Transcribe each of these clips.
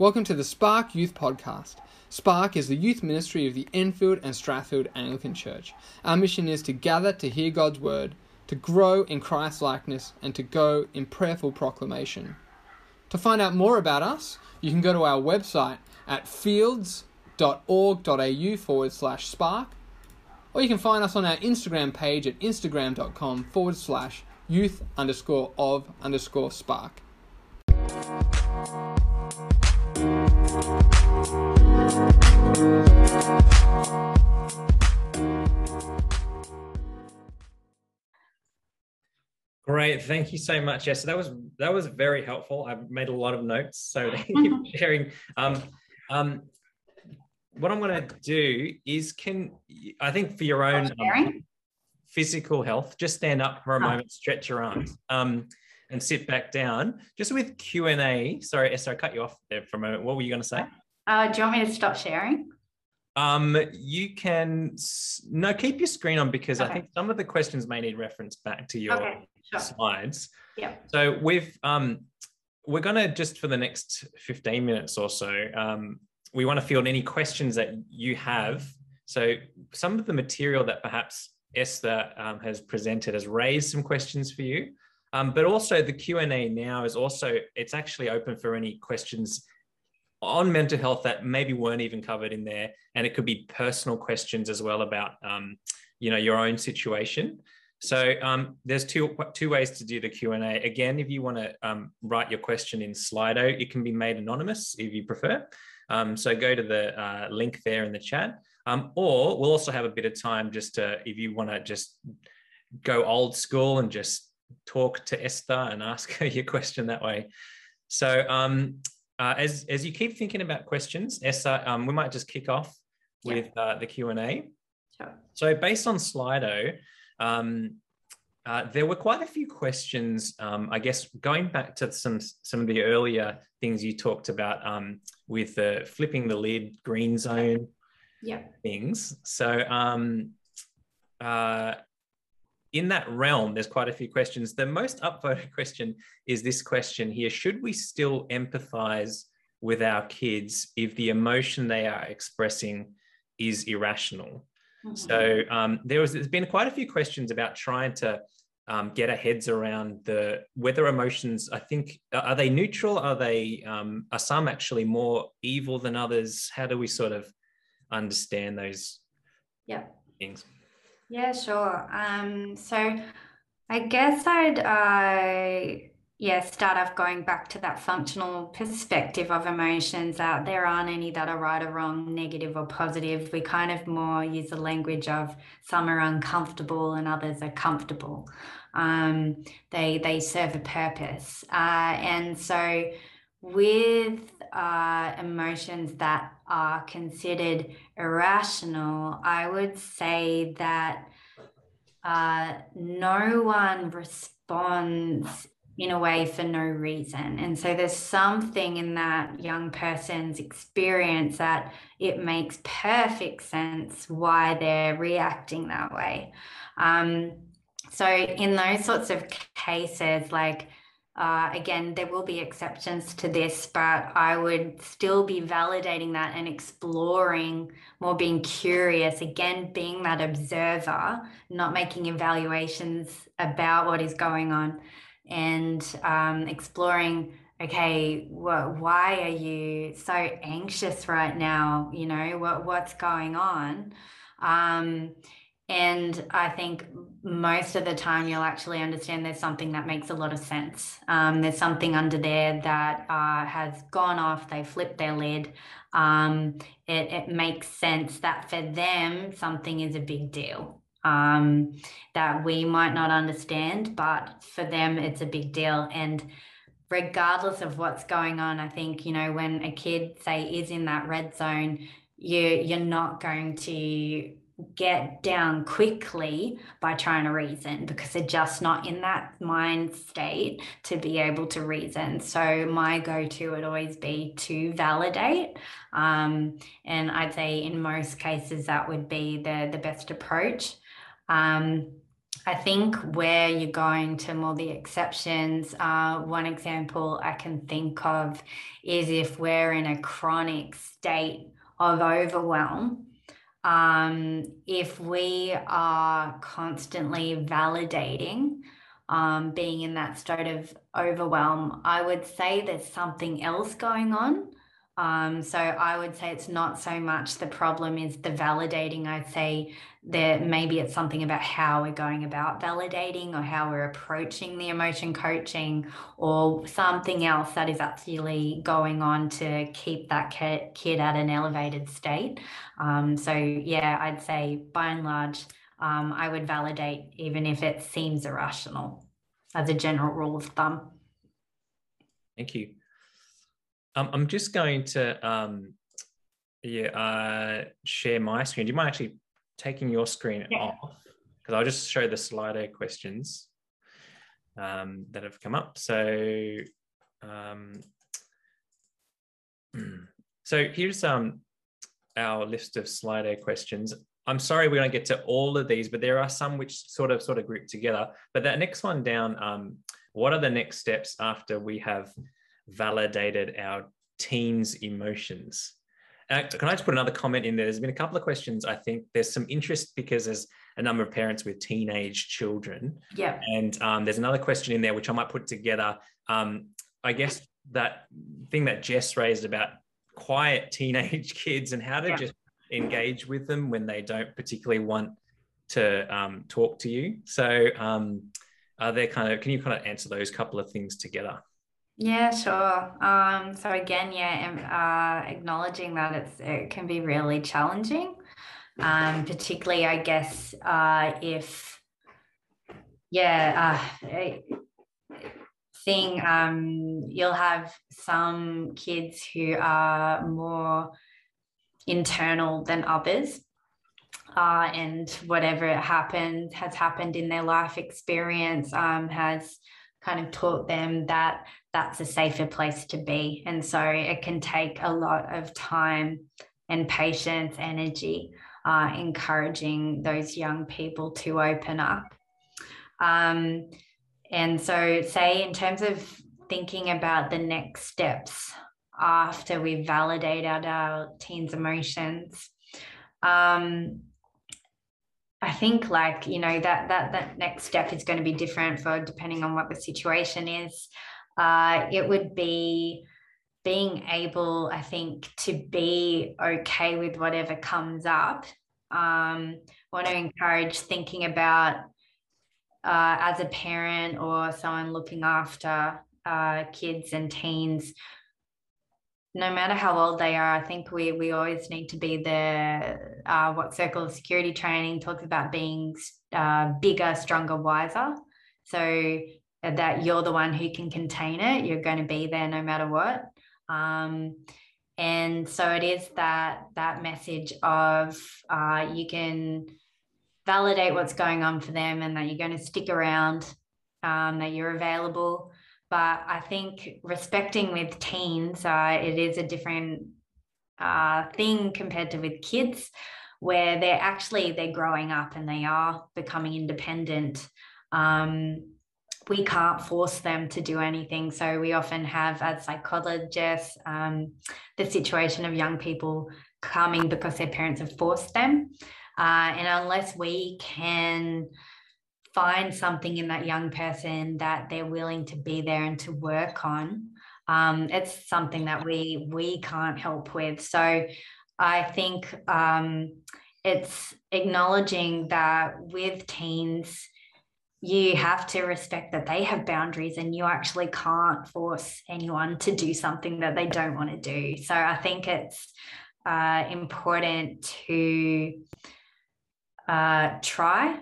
Welcome to the Spark Youth Podcast. Spark is the youth ministry of the Enfield and Strathfield Anglican Church. Our mission is to gather to hear God's word, to grow in Christ's likeness, and to go in prayerful proclamation. To find out more about us, you can go to our website at fields.org.au forward slash spark, or you can find us on our Instagram page at instagram.com forward slash youth underscore of underscore spark. Great, thank you so much. Yes, that was that was very helpful. I've made a lot of notes, so thank you for sharing. Um, um, what I'm going to do is, can I think for your own um, physical health, just stand up for a moment, stretch your arms, um, and sit back down. Just with Q and A. Sorry, Esther, I cut you off there for a moment. What were you going to say? Uh, do you want me to stop sharing? Um, you can no keep your screen on because okay. I think some of the questions may need reference back to your okay, sure. slides. Yeah. So we've um, we're going to just for the next 15 minutes or so, um, we want to field any questions that you have. So some of the material that perhaps Esther um, has presented has raised some questions for you. Um, but also the Q&A now is also, it's actually open for any questions on mental health that maybe weren't even covered in there. And it could be personal questions as well about, um, you know, your own situation. So um, there's two, two ways to do the Q&A. Again, if you want to um, write your question in Slido, it can be made anonymous if you prefer. Um, so go to the uh, link there in the chat. Um, or we'll also have a bit of time just to, if you want to just go old school and just talk to Esther and ask her your question that way. So um, uh, as, as you keep thinking about questions, Esther, um, we might just kick off with uh, the Q&A. Sure. So based on Slido, um, uh, there were quite a few questions. Um, I guess going back to some some of the earlier things you talked about um, with the flipping the lid, green zone, yeah, things. So um, uh, in that realm, there's quite a few questions. The most upvoted question is this question here Should we still empathize with our kids if the emotion they are expressing is irrational? Mm-hmm. So um, there was, there's been quite a few questions about trying to um, get our heads around the whether emotions. I think are they neutral? Are they um, are some actually more evil than others? How do we sort of understand those yeah. things? Yeah, sure. Um, so I guess I'd uh, yeah start off going back to that functional perspective of emotions. That there aren't any that are right or wrong, negative or positive. We kind of more use the language of some are uncomfortable and others are comfortable. Um, they they serve a purpose, uh, and so with uh, emotions that are considered irrational, I would say that uh, no one responds in a way for no reason. And so there's something in that young person's experience that it makes perfect sense why they're reacting that way. Um, so, in those sorts of cases, like uh, again, there will be exceptions to this, but I would still be validating that and exploring more, being curious, again, being that observer, not making evaluations about what is going on, and um, exploring okay wh- why are you so anxious right now? You know what what's going on? Um, and I think most of the time you'll actually understand there's something that makes a lot of sense. Um, there's something under there that uh, has gone off, they flipped their lid. Um, it, it makes sense that for them, something is a big deal um, that we might not understand, but for them, it's a big deal. And regardless of what's going on, I think, you know, when a kid, say, is in that red zone, you, you're not going to get down quickly by trying to reason because they're just not in that mind state to be able to reason. So my go-to would always be to validate. Um, and I'd say in most cases that would be the, the best approach. Um, I think where you're going to more the exceptions, uh, one example I can think of is if we're in a chronic state of overwhelm. Um, if we are constantly validating um, being in that state of overwhelm, I would say there's something else going on. Um, so I would say it's not so much the problem is the validating. I'd say that maybe it's something about how we're going about validating or how we're approaching the emotion coaching or something else that is actually going on to keep that kid at an elevated state. Um, so yeah, I'd say by and large, um, I would validate even if it seems irrational as a general rule of thumb. Thank you. Um, I'm just going to um, yeah uh, share my screen. Do you mind actually taking your screen yeah. off? Because I'll just show the Slido questions um, that have come up. So um, so here's um, our list of Slido questions. I'm sorry we don't get to all of these, but there are some which sort of sort of group together. But that next one down, um, what are the next steps after we have validated our teens' emotions? Uh, can I just put another comment in there? There's been a couple of questions. I think there's some interest because there's a number of parents with teenage children. Yeah. And um, there's another question in there which I might put together. Um, I guess that thing that Jess raised about quiet teenage kids and how to yeah. just engage with them when they don't particularly want to um, talk to you. So, um, are there kind of can you kind of answer those couple of things together? Yeah, sure. Um, so again, yeah, uh, acknowledging that it's it can be really challenging, um, particularly I guess uh, if yeah, uh, seeing um, you'll have some kids who are more internal than others. Uh, and whatever happened has happened in their life experience um, has kind of taught them that that's a safer place to be. And so it can take a lot of time and patience, energy, uh, encouraging those young people to open up. Um, and so, say, in terms of thinking about the next steps after we validated our teens' emotions. Um, I think like you know that that that next step is going to be different for depending on what the situation is. Uh, it would be being able, I think, to be okay with whatever comes up. Um, want to encourage thinking about uh, as a parent or someone looking after uh, kids and teens no matter how old they are, I think we we always need to be the uh, what Circle of Security training talks about being uh, bigger, stronger, wiser. So that you're the one who can contain it. You're going to be there no matter what. Um, and so it is that that message of uh, you can validate what's going on for them and that you're going to stick around, um, that you're available but I think respecting with teens, uh, it is a different uh, thing compared to with kids, where they're actually they're growing up and they are becoming independent. Um, we can't force them to do anything. So we often have, as psychologists, um, the situation of young people coming because their parents have forced them. Uh, and unless we can find something in that young person that they're willing to be there and to work on um, it's something that we we can't help with. So i think um, it's acknowledging that with teens you have to respect that they have boundaries and you actually can't force anyone to do something that they don't want to do. So i think it's uh, important to uh, try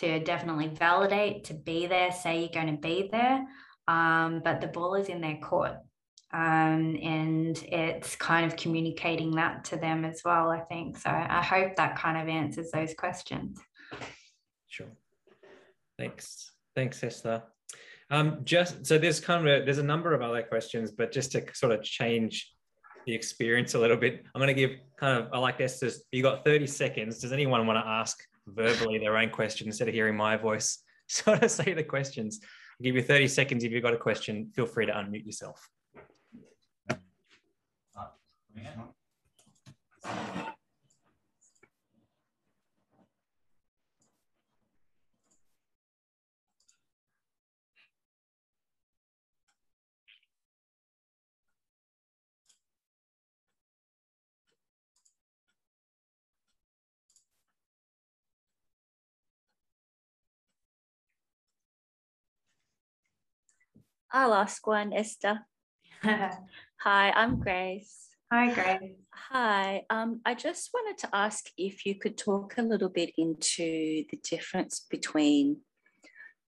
to definitely validate, to be there, say you're going to be there. Um, but the ball is in their court. Um, and it's kind of communicating that to them as well, I think. So I hope that kind of answers those questions. Sure. Thanks. Thanks, Esther. Um, just so there's kind of a, there's a number of other questions, but just to sort of change the experience a little bit, I'm going to give kind of I like Esther's. You got 30 seconds. Does anyone want to ask verbally their own question instead of hearing my voice sort of say the questions. I'll give you 30 seconds. If you've got a question, feel free to unmute yourself. I'll ask one, Esther. Hi, I'm Grace. Hi, Grace. Hi. Um, I just wanted to ask if you could talk a little bit into the difference between,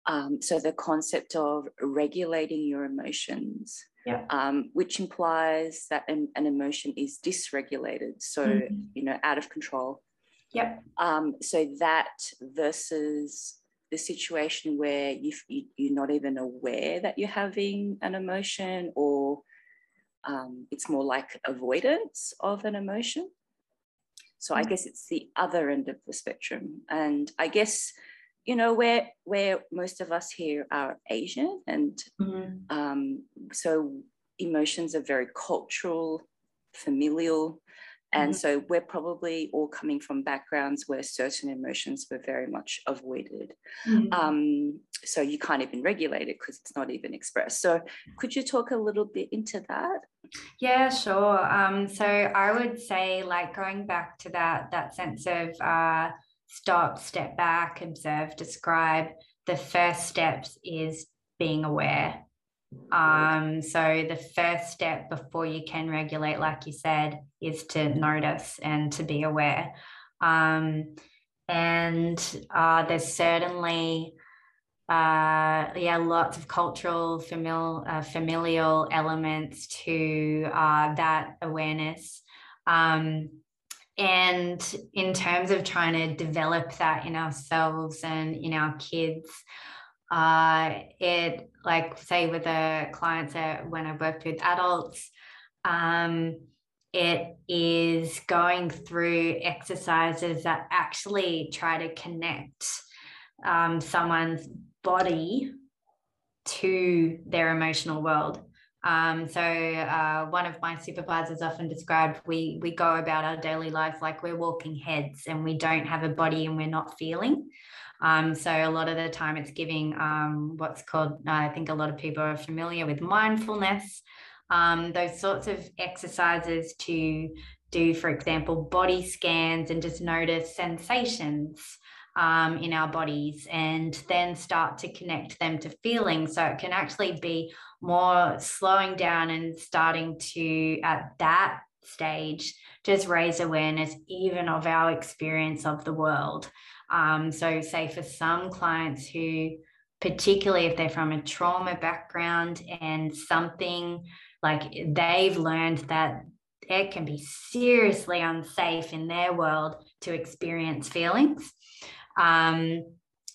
um, so the concept of regulating your emotions, yeah. um, which implies that an, an, emotion is dysregulated, so mm-hmm. you know, out of control. Yep. Um, so that versus the situation where you, you are not even aware that you're having an emotion or um, it's more like avoidance of an emotion so i mm. guess it's the other end of the spectrum and i guess you know where where most of us here are asian and mm-hmm. um, so emotions are very cultural familial and mm-hmm. so we're probably all coming from backgrounds where certain emotions were very much avoided. Mm-hmm. Um, so you can't even regulate it because it's not even expressed. So could you talk a little bit into that? Yeah, sure. Um, so I would say, like going back to that that sense of uh, stop, step back, observe, describe. The first steps is being aware um, so the first step before you can regulate, like you said, is to notice and to be aware. Um, and uh, there's certainly uh, yeah, lots of cultural familial uh, familial elements to uh, that awareness. Um, and in terms of trying to develop that in ourselves and in our kids, uh, it like say with the clients that when I've worked with adults, um, it is going through exercises that actually try to connect um, someone's body to their emotional world. Um, so uh, one of my supervisors often described we we go about our daily life like we're walking heads and we don't have a body and we're not feeling. Um, so a lot of the time it's giving um, what's called, I think a lot of people are familiar with mindfulness, um, those sorts of exercises to do, for example, body scans and just notice sensations um, in our bodies and then start to connect them to feelings. So it can actually be more slowing down and starting to, at that stage, just raise awareness even of our experience of the world. Um, so, say for some clients who, particularly if they're from a trauma background and something like they've learned that it can be seriously unsafe in their world to experience feelings. Um,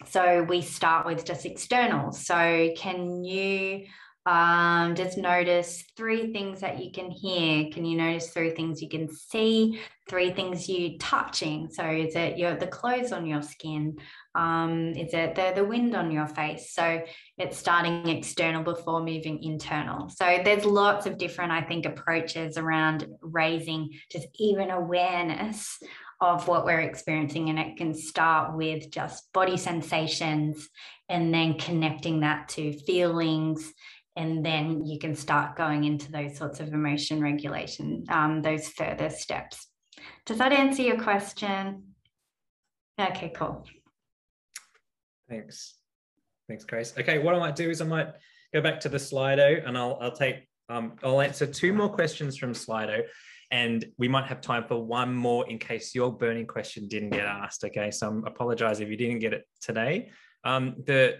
so we start with just external. So can you um, just notice three things that you can hear. Can you notice three things you can see? Three things you touching. So is it your the clothes on your skin? Um, is it the, the wind on your face? So it's starting external before moving internal. So there's lots of different, I think, approaches around raising just even awareness of what we're experiencing. And it can start with just body sensations and then connecting that to feelings and then you can start going into those sorts of emotion regulation, um, those further steps. Does that answer your question? Okay, cool. Thanks. Thanks, Grace. Okay, what I might do is I might go back to the Slido and I'll, I'll take, um, I'll answer two more questions from Slido and we might have time for one more in case your burning question didn't get asked. Okay, so I apologize if you didn't get it today. Um, the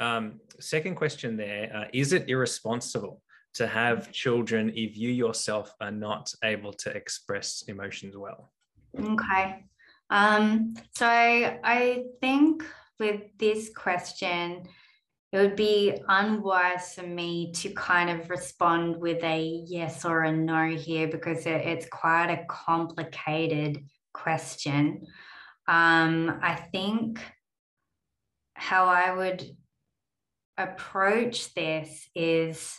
um, second question there: uh, Is it irresponsible to have children if you yourself are not able to express emotions well? Okay. Um, so I think with this question, it would be unwise for me to kind of respond with a yes or a no here because it, it's quite a complicated question. Um, I think how I would approach this is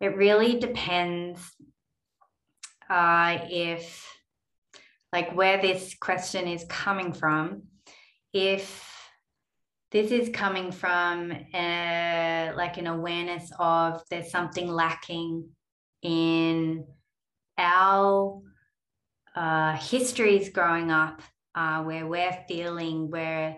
it really depends uh, if, like, where this question is coming from. If this is coming from a, uh, like an awareness of there's something lacking in our uh, histories growing up uh, where we're feeling we're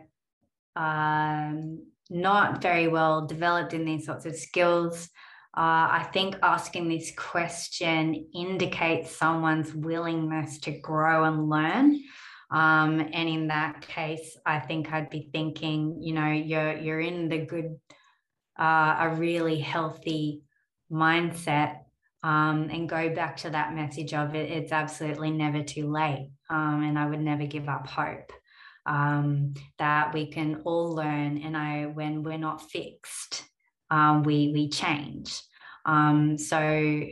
um, not very well developed in these sorts of skills. Uh, I think asking this question indicates someone's willingness to grow and learn. Um, and in that case, I think I'd be thinking, you know, you're you're in the good, uh, a really healthy mindset, um, and go back to that message of it. It's absolutely never too late, um, and I would never give up hope um, that we can all learn. And I, when we're not fixed, um, we we change. Um, so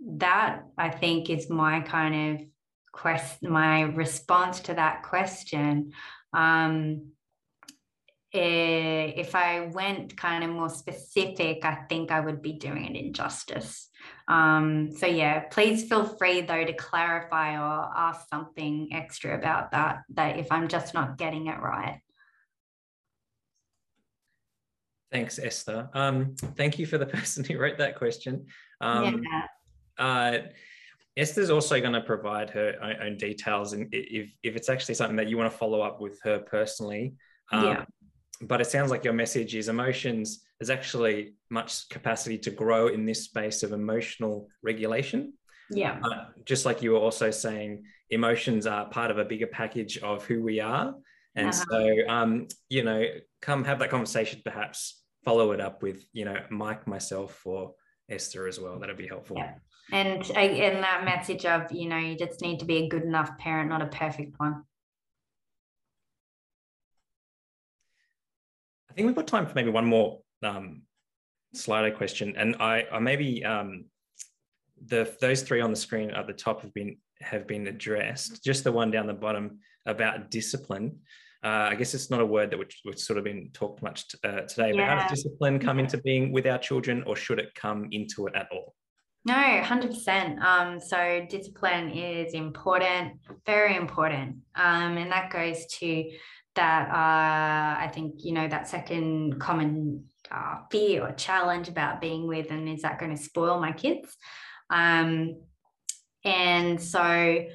that I think is my kind of quest, my response to that question. Um, if I went kind of more specific, I think I would be doing it injustice. Um, so yeah, please feel free though to clarify or ask something extra about that, that if I'm just not getting it right. Thanks, Esther. Um, thank you for the person who wrote that question. Um, yeah. Uh, Esther's also going to provide her own, own, details, and if if it's actually something that you want to follow up with her personally. Um, yeah. But it sounds like your message is emotions there's actually much capacity to grow in this space of emotional regulation. Yeah. Uh, just like you were also saying, emotions are part of a bigger package of who we are. And uh-huh. so, um, you know, come have that conversation, perhaps follow it up with, you know, Mike, myself, or Esther as well. That'd be helpful. Yeah. And in that message of, you know, you just need to be a good enough parent, not a perfect one. Think we've got time for maybe one more um, Slido question, and I, I maybe um, the those three on the screen at the top have been have been addressed. Just the one down the bottom about discipline. Uh, I guess it's not a word that which, which sort of been talked much uh, today. Yeah. But how does discipline come yeah. into being with our children, or should it come into it at all? No, 100%. Um, so discipline is important, very important. Um, and that goes to that, uh, I think, you know, that second common uh, fear or challenge about being with and is that going to spoil my kids? Um, and so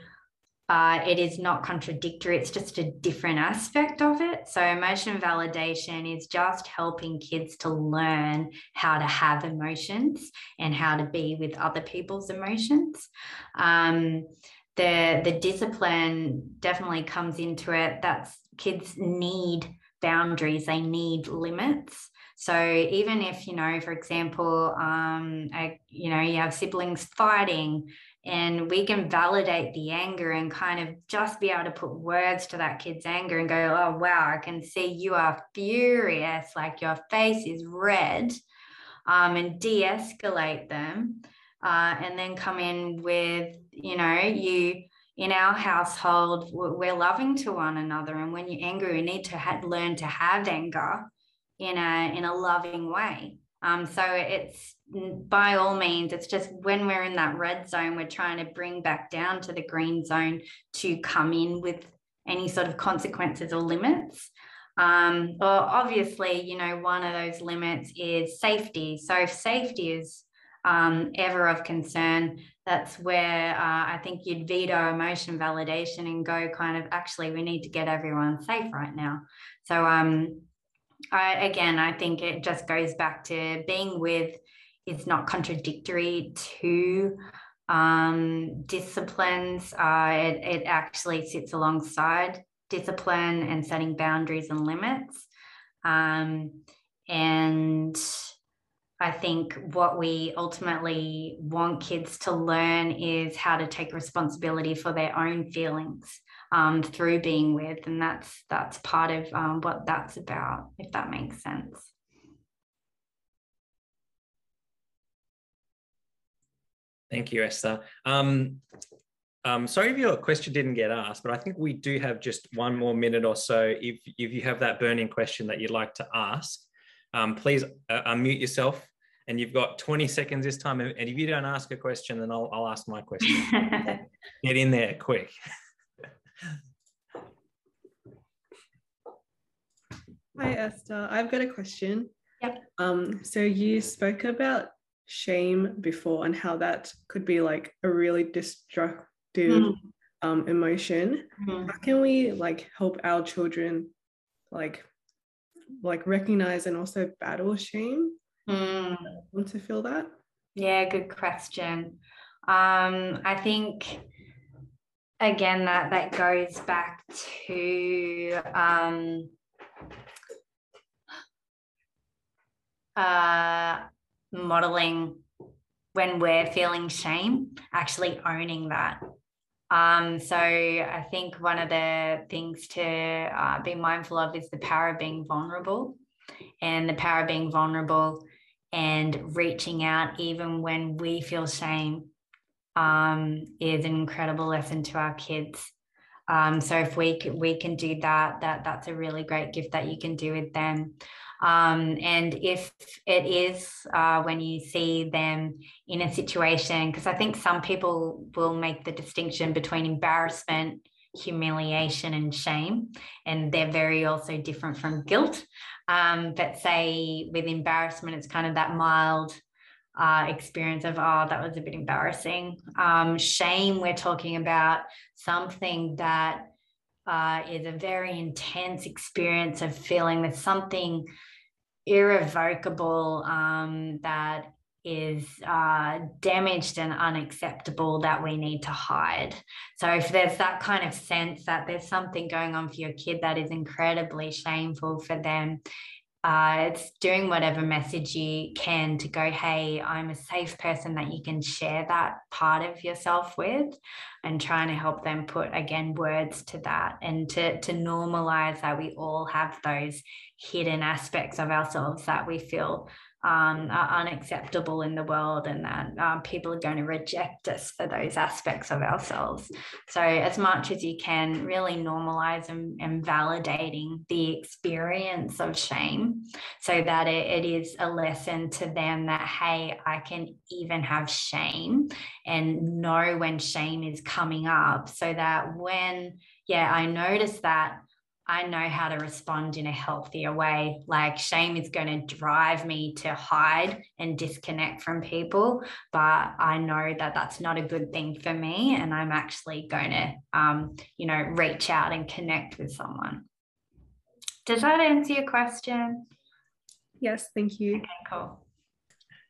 uh, it is not contradictory it's just a different aspect of it. So emotion validation is just helping kids to learn how to have emotions and how to be with other people's emotions. Um, the the discipline definitely comes into it that's kids need boundaries they need limits so even if, you know, for example, um, I, you know, you have siblings fighting and we can validate the anger and kind of just be able to put words to that kid's anger and go, oh, wow, I can see you are furious, like your face is red, um, and de escalate them. Uh, and then come in with, you know, you in our household, we're loving to one another. And when you're angry, you need to ha- learn to have anger in a in a loving way. Um, so it's by all means, it's just when we're in that red zone, we're trying to bring back down to the green zone to come in with any sort of consequences or limits. Um, well, obviously, you know, one of those limits is safety. So if safety is um, ever of concern, that's where uh, I think you'd veto emotion validation and go kind of actually we need to get everyone safe right now. So um, I, again, I think it just goes back to being with is not contradictory to um, disciplines. Uh, it, it actually sits alongside discipline and setting boundaries and limits. Um, and I think what we ultimately want kids to learn is how to take responsibility for their own feelings um, through being with, and that's that's part of um, what that's about, if that makes sense. Thank you, Esther. Um, Um, sorry if your question didn't get asked, but I think we do have just one more minute or so. If, if you have that burning question that you'd like to ask, um, please uh, unmute yourself and you've got 20 seconds this time. And if you don't ask a question, then I'll, I'll ask my question. Get in there quick. Hi, Esther. I've got a question. Yep. Um, so you spoke about shame before and how that could be like a really destructive Mm. um, emotion. Mm. How can we like help our children like like recognize and also battle shame? Mm. Want to feel that? Yeah, good question. Um, I think again that that goes back to um, uh, modeling when we're feeling shame, actually owning that. Um, so I think one of the things to uh, be mindful of is the power of being vulnerable, and the power of being vulnerable and reaching out even when we feel shame um, is an incredible lesson to our kids. Um, so if we can, we can do that, that that's a really great gift that you can do with them. Um, and if it is uh, when you see them in a situation, because I think some people will make the distinction between embarrassment, humiliation, and shame, and they're very also different from guilt. Um, but say with embarrassment, it's kind of that mild uh, experience of, oh, that was a bit embarrassing. Um, shame, we're talking about something that uh, is a very intense experience of feeling that something irrevocable um, that is uh, damaged and unacceptable that we need to hide. So, if there's that kind of sense that there's something going on for your kid that is incredibly shameful for them, uh, it's doing whatever message you can to go, hey, I'm a safe person that you can share that part of yourself with, and trying to help them put again words to that and to, to normalize that we all have those hidden aspects of ourselves that we feel um, are unacceptable in the world and that um, people are going to reject us for those aspects of ourselves. So, as much as you can, really normalize and, and validating the experience of shame so that it, it is a lesson to them that, hey, I can even have shame and know when shame is coming up so that when, yeah, I notice that I know how to respond in a healthier way. Like shame is going to drive me to hide and disconnect from people, but I know that that's not a good thing for me. And I'm actually going to, um, you know, reach out and connect with someone. Does that answer your question? Yes, thank you. Okay, cool.